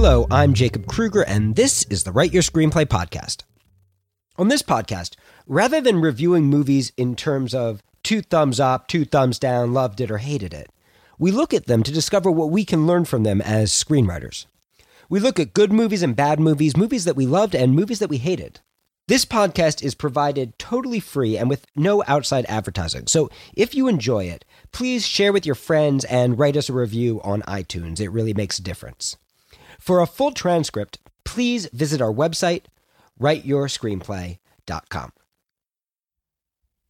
Hello, I'm Jacob Krueger, and this is the Write Your Screenplay podcast. On this podcast, rather than reviewing movies in terms of two thumbs up, two thumbs down, loved it or hated it, we look at them to discover what we can learn from them as screenwriters. We look at good movies and bad movies, movies that we loved and movies that we hated. This podcast is provided totally free and with no outside advertising. So if you enjoy it, please share with your friends and write us a review on iTunes. It really makes a difference. For a full transcript, please visit our website, writeyourscreenplay.com.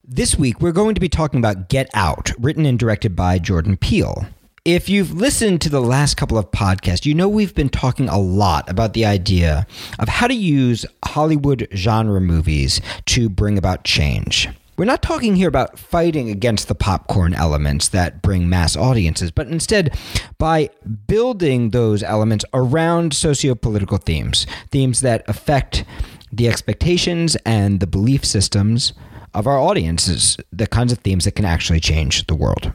This week, we're going to be talking about Get Out, written and directed by Jordan Peele. If you've listened to the last couple of podcasts, you know we've been talking a lot about the idea of how to use Hollywood genre movies to bring about change. We're not talking here about fighting against the popcorn elements that bring mass audiences, but instead by building those elements around socio-political themes, themes that affect the expectations and the belief systems of our audiences, the kinds of themes that can actually change the world.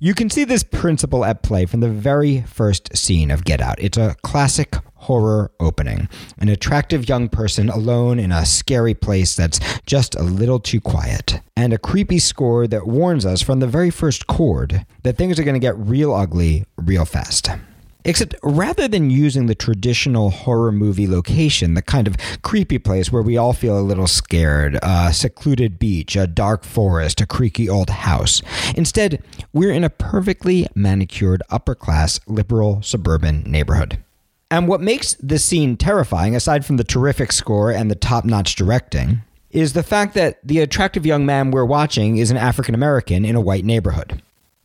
You can see this principle at play from the very first scene of Get Out. It's a classic horror opening. An attractive young person alone in a scary place that's just a little too quiet. And a creepy score that warns us from the very first chord that things are going to get real ugly real fast. Except rather than using the traditional horror movie location, the kind of creepy place where we all feel a little scared, a secluded beach, a dark forest, a creaky old house, instead, we're in a perfectly manicured upper class liberal suburban neighborhood. And what makes this scene terrifying, aside from the terrific score and the top notch directing, is the fact that the attractive young man we're watching is an African American in a white neighborhood.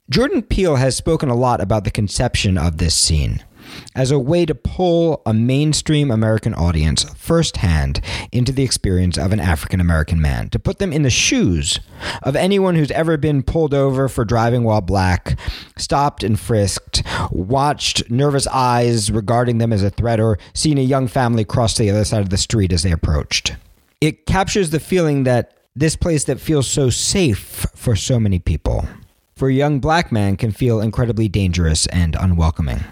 Jordan Peele has spoken a lot about the conception of this scene as a way to pull a mainstream American audience firsthand into the experience of an African American man, to put them in the shoes of anyone who's ever been pulled over for driving while black, stopped and frisked, watched nervous eyes regarding them as a threat, or seen a young family cross to the other side of the street as they approached. It captures the feeling that this place that feels so safe for so many people for a young black man can feel incredibly dangerous and unwelcoming.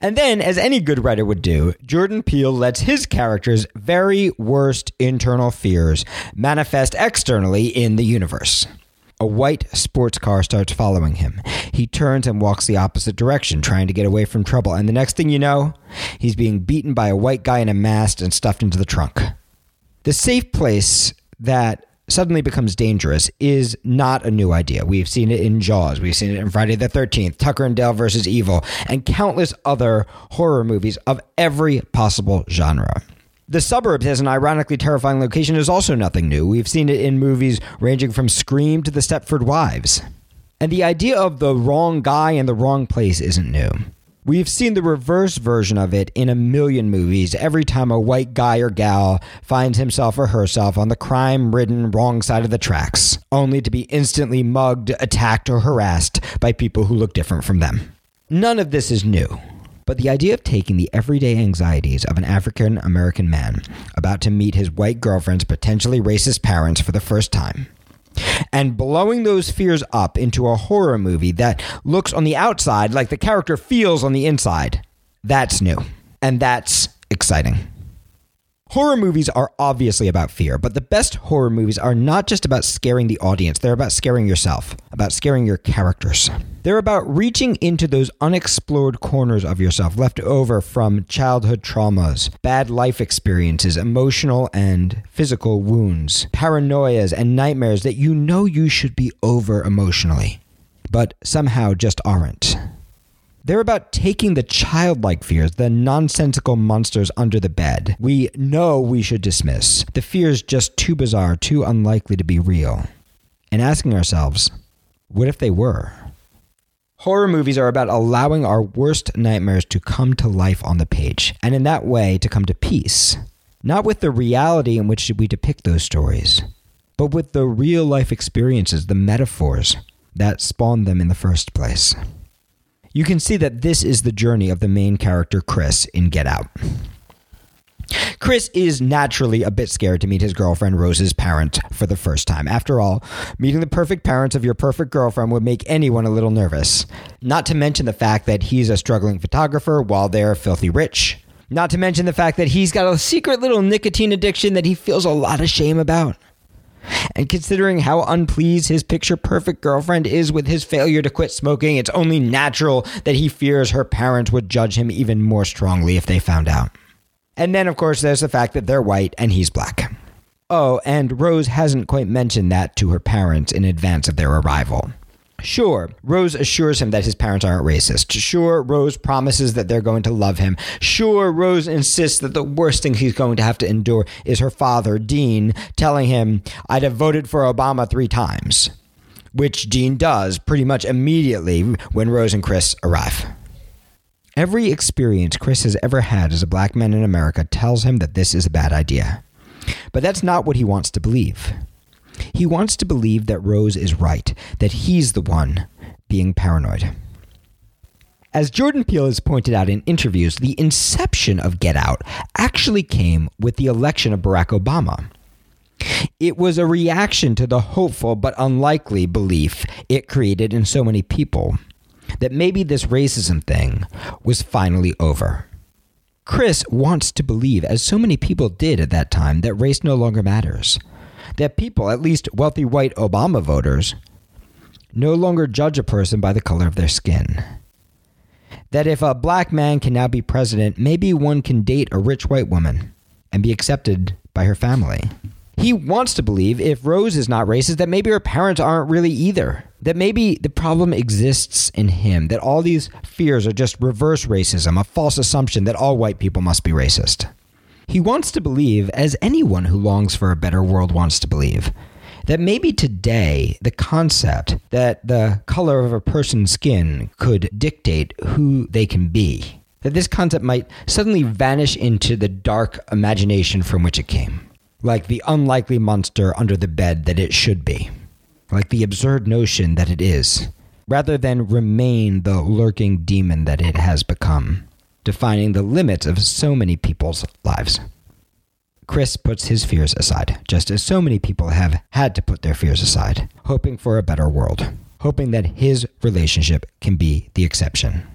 And then, as any good writer would do, Jordan Peele lets his character's very worst internal fears manifest externally in the universe. A white sports car starts following him. He turns and walks the opposite direction, trying to get away from trouble. And the next thing you know, he's being beaten by a white guy in a mask and stuffed into the trunk. The safe place that suddenly becomes dangerous is not a new idea. We've seen it in Jaws, we've seen it in Friday the 13th, Tucker and Dale versus Evil, and countless other horror movies of every possible genre. The suburbs as an ironically terrifying location is also nothing new. We've seen it in movies ranging from Scream to The Stepford Wives. And the idea of the wrong guy in the wrong place isn't new. We've seen the reverse version of it in a million movies every time a white guy or gal finds himself or herself on the crime ridden wrong side of the tracks, only to be instantly mugged, attacked, or harassed by people who look different from them. None of this is new. But the idea of taking the everyday anxieties of an African American man about to meet his white girlfriend's potentially racist parents for the first time and blowing those fears up into a horror movie that looks on the outside like the character feels on the inside. That's new. And that's exciting. Horror movies are obviously about fear, but the best horror movies are not just about scaring the audience, they're about scaring yourself, about scaring your characters. They're about reaching into those unexplored corners of yourself left over from childhood traumas, bad life experiences, emotional and physical wounds, paranoias, and nightmares that you know you should be over emotionally, but somehow just aren't. They're about taking the childlike fears, the nonsensical monsters under the bed we know we should dismiss, the fears just too bizarre, too unlikely to be real, and asking ourselves, what if they were? Horror movies are about allowing our worst nightmares to come to life on the page, and in that way to come to peace. Not with the reality in which we depict those stories, but with the real life experiences, the metaphors that spawned them in the first place you can see that this is the journey of the main character, Chris, in Get Out. Chris is naturally a bit scared to meet his girlfriend Rose's parents for the first time. After all, meeting the perfect parents of your perfect girlfriend would make anyone a little nervous. Not to mention the fact that he's a struggling photographer while they're filthy rich. Not to mention the fact that he's got a secret little nicotine addiction that he feels a lot of shame about. And considering how unpleased his picture perfect girlfriend is with his failure to quit smoking, it's only natural that he fears her parents would judge him even more strongly if they found out. And then, of course, there's the fact that they're white and he's black. Oh, and Rose hasn't quite mentioned that to her parents in advance of their arrival. Sure, Rose assures him that his parents aren't racist. Sure, Rose promises that they're going to love him. Sure, Rose insists that the worst thing he's going to have to endure is her father, Dean, telling him, I'd have voted for Obama three times. Which Dean does pretty much immediately when Rose and Chris arrive. Every experience Chris has ever had as a black man in America tells him that this is a bad idea. But that's not what he wants to believe. He wants to believe that Rose is right, that he's the one being paranoid. As Jordan Peele has pointed out in interviews, the inception of Get Out actually came with the election of Barack Obama. It was a reaction to the hopeful but unlikely belief it created in so many people that maybe this racism thing was finally over. Chris wants to believe, as so many people did at that time, that race no longer matters that people, at least wealthy white Obama voters, no longer judge a person by the color of their skin. That if a black man can now be president, maybe one can date a rich white woman and be accepted by her family. He wants to believe if Rose is not racist, that maybe her parents aren't really either. That maybe the problem exists in him, that all these fears are just reverse racism, a false assumption that all white people must be racist. He wants to believe, as anyone who longs for a better world wants to believe, that maybe today the concept that the color of a person's skin could dictate who they can be, that this concept might suddenly vanish into the dark imagination from which it came, like the unlikely monster under the bed that it should be, like the absurd notion that it is, rather than remain the lurking demon that it has become defining the limits of so many people's lives. Chris puts his fears aside, just as so many people have had to put their fears aside, hoping for a better world, hoping that his relationship can be the exception.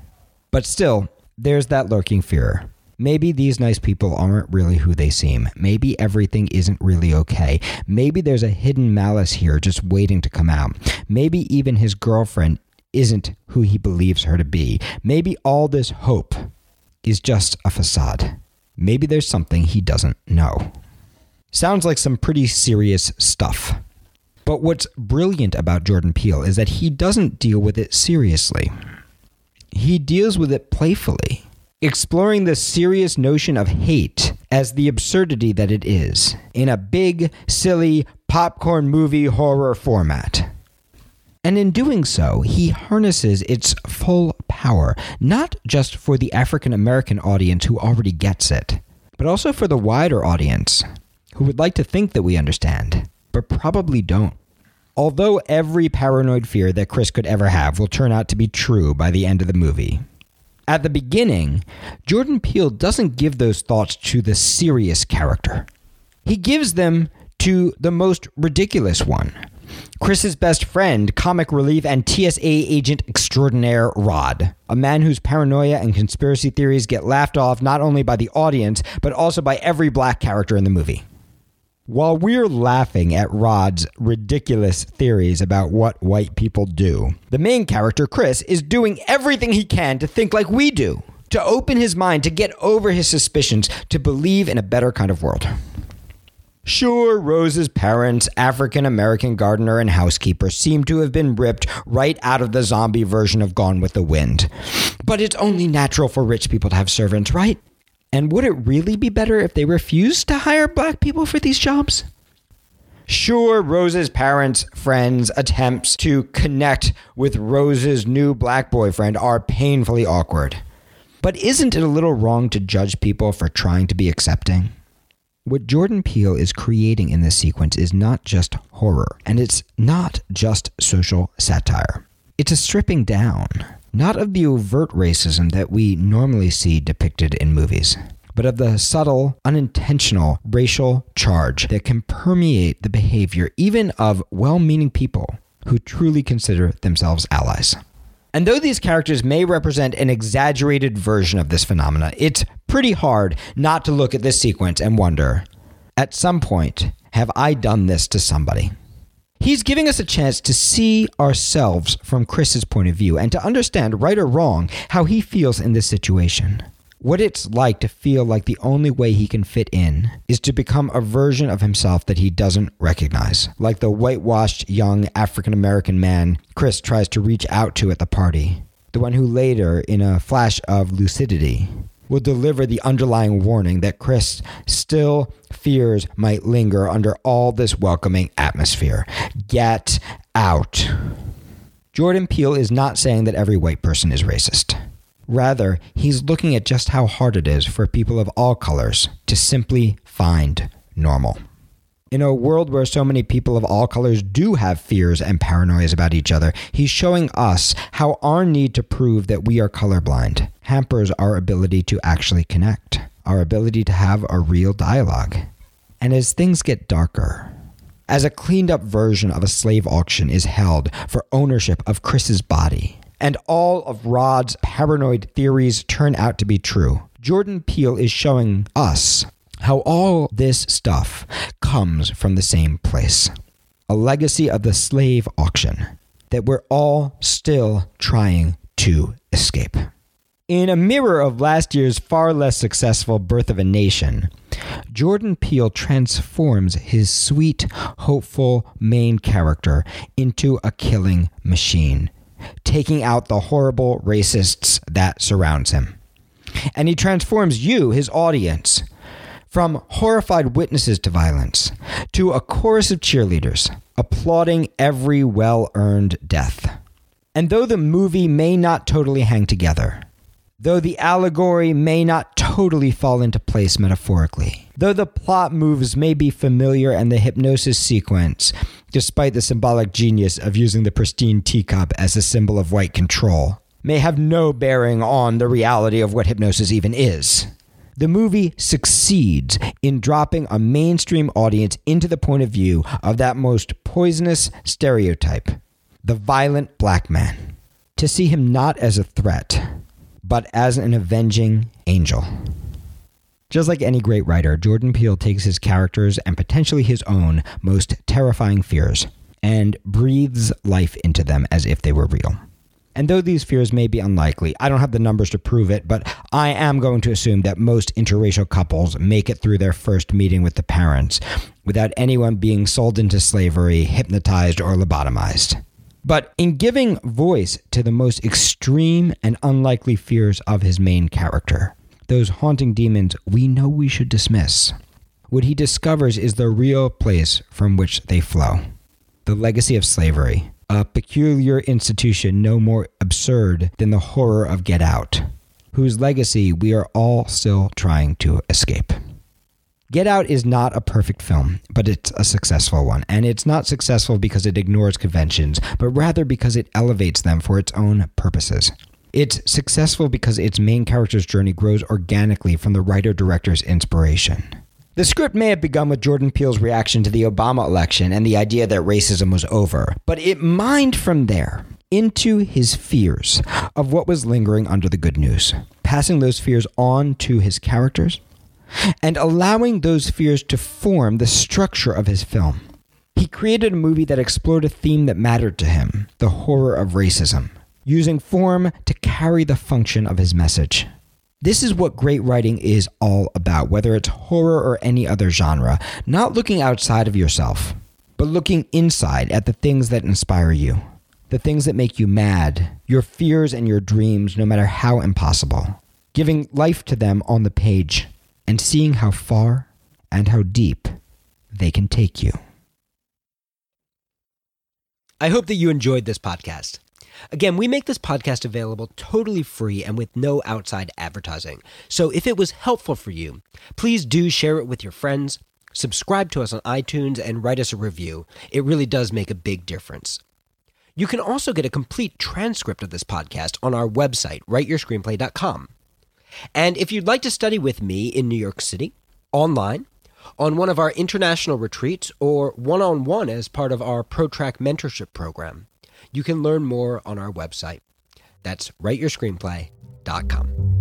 But still, there's that lurking fear. Maybe these nice people aren't really who they seem. Maybe everything isn't really okay. Maybe there's a hidden malice here just waiting to come out. Maybe even his girlfriend isn't who he believes her to be. Maybe all this hope is just a facade. Maybe there's something he doesn't know. Sounds like some pretty serious stuff. But what's brilliant about Jordan Peele is that he doesn't deal with it seriously. He deals with it playfully, exploring the serious notion of hate as the absurdity that it is in a big, silly, popcorn movie horror format. And in doing so, he harnesses its full power, not just for the African American audience who already gets it, but also for the wider audience who would like to think that we understand, but probably don't. Although every paranoid fear that Chris could ever have will turn out to be true by the end of the movie. At the beginning, Jordan Peele doesn't give those thoughts to the serious character. He gives them to the most ridiculous one, Chris's best friend, comic relief, and TSA agent extraordinaire Rod, a man whose paranoia and conspiracy theories get laughed off not only by the audience, but also by every black character in the movie. While we're laughing at Rod's ridiculous theories about what white people do, the main character, Chris, is doing everything he can to think like we do, to open his mind, to get over his suspicions, to believe in a better kind of world. Sure, Rose's parents, African American gardener and housekeeper, seem to have been ripped right out of the zombie version of Gone with the Wind. But it's only natural for rich people to have servants, right? And would it really be better if they refused to hire black people for these jobs? Sure, Rose's parents' friends' attempts to connect with Rose's new black boyfriend are painfully awkward. But isn't it a little wrong to judge people for trying to be accepting? What Jordan Peele is creating in this sequence is not just horror, and it's not just social satire. It's a stripping down, not of the overt racism that we normally see depicted in movies, but of the subtle, unintentional racial charge that can permeate the behavior even of well meaning people who truly consider themselves allies. And though these characters may represent an exaggerated version of this phenomena, it's pretty hard not to look at this sequence and wonder at some point, have I done this to somebody? He's giving us a chance to see ourselves from Chris's point of view and to understand, right or wrong, how he feels in this situation. What it's like to feel like the only way he can fit in is to become a version of himself that he doesn't recognize, like the whitewashed young African American man Chris tries to reach out to at the party, the one who later, in a flash of lucidity, will deliver the underlying warning that Chris still fears might linger under all this welcoming atmosphere. Get out. Jordan Peele is not saying that every white person is racist. Rather, he's looking at just how hard it is for people of all colors to simply find normal. In a world where so many people of all colors do have fears and paranoias about each other, he's showing us how our need to prove that we are colorblind hampers our ability to actually connect, our ability to have a real dialogue. And as things get darker, as a cleaned up version of a slave auction is held for ownership of Chris's body, and all of Rod's paranoid theories turn out to be true, Jordan Peele is showing us how all this stuff comes from the same place a legacy of the slave auction that we're all still trying to escape. In a mirror of last year's far less successful Birth of a Nation, Jordan Peele transforms his sweet, hopeful main character into a killing machine, taking out the horrible racists that surrounds him. And he transforms you, his audience, from horrified witnesses to violence to a chorus of cheerleaders applauding every well earned death. And though the movie may not totally hang together, though the allegory may not totally fall into place metaphorically, though the plot moves may be familiar and the hypnosis sequence, despite the symbolic genius of using the pristine teacup as a symbol of white control, may have no bearing on the reality of what hypnosis even is. The movie succeeds in dropping a mainstream audience into the point of view of that most poisonous stereotype the violent black man. To see him not as a threat, but as an avenging angel. Just like any great writer, Jordan Peele takes his characters and potentially his own most terrifying fears and breathes life into them as if they were real. And though these fears may be unlikely, I don't have the numbers to prove it, but I am going to assume that most interracial couples make it through their first meeting with the parents without anyone being sold into slavery, hypnotized, or lobotomized. But in giving voice to the most extreme and unlikely fears of his main character, those haunting demons we know we should dismiss, what he discovers is the real place from which they flow the legacy of slavery a peculiar institution no more absurd than the horror of Get Out, whose legacy we are all still trying to escape. Get Out is not a perfect film, but it's a successful one. And it's not successful because it ignores conventions, but rather because it elevates them for its own purposes. It's successful because its main character's journey grows organically from the writer director's inspiration. The script may have begun with Jordan Peele's reaction to the Obama election and the idea that racism was over, but it mined from there into his fears of what was lingering under the good news, passing those fears on to his characters and allowing those fears to form the structure of his film. He created a movie that explored a theme that mattered to him the horror of racism, using form to carry the function of his message. This is what great writing is all about, whether it's horror or any other genre. Not looking outside of yourself, but looking inside at the things that inspire you, the things that make you mad, your fears and your dreams, no matter how impossible. Giving life to them on the page and seeing how far and how deep they can take you. I hope that you enjoyed this podcast. Again, we make this podcast available totally free and with no outside advertising. So if it was helpful for you, please do share it with your friends, subscribe to us on iTunes, and write us a review. It really does make a big difference. You can also get a complete transcript of this podcast on our website, writeyourscreenplay.com. And if you'd like to study with me in New York City, online, on one of our international retreats, or one on one as part of our ProTrack mentorship program, you can learn more on our website. That's writeyourscreenplay.com.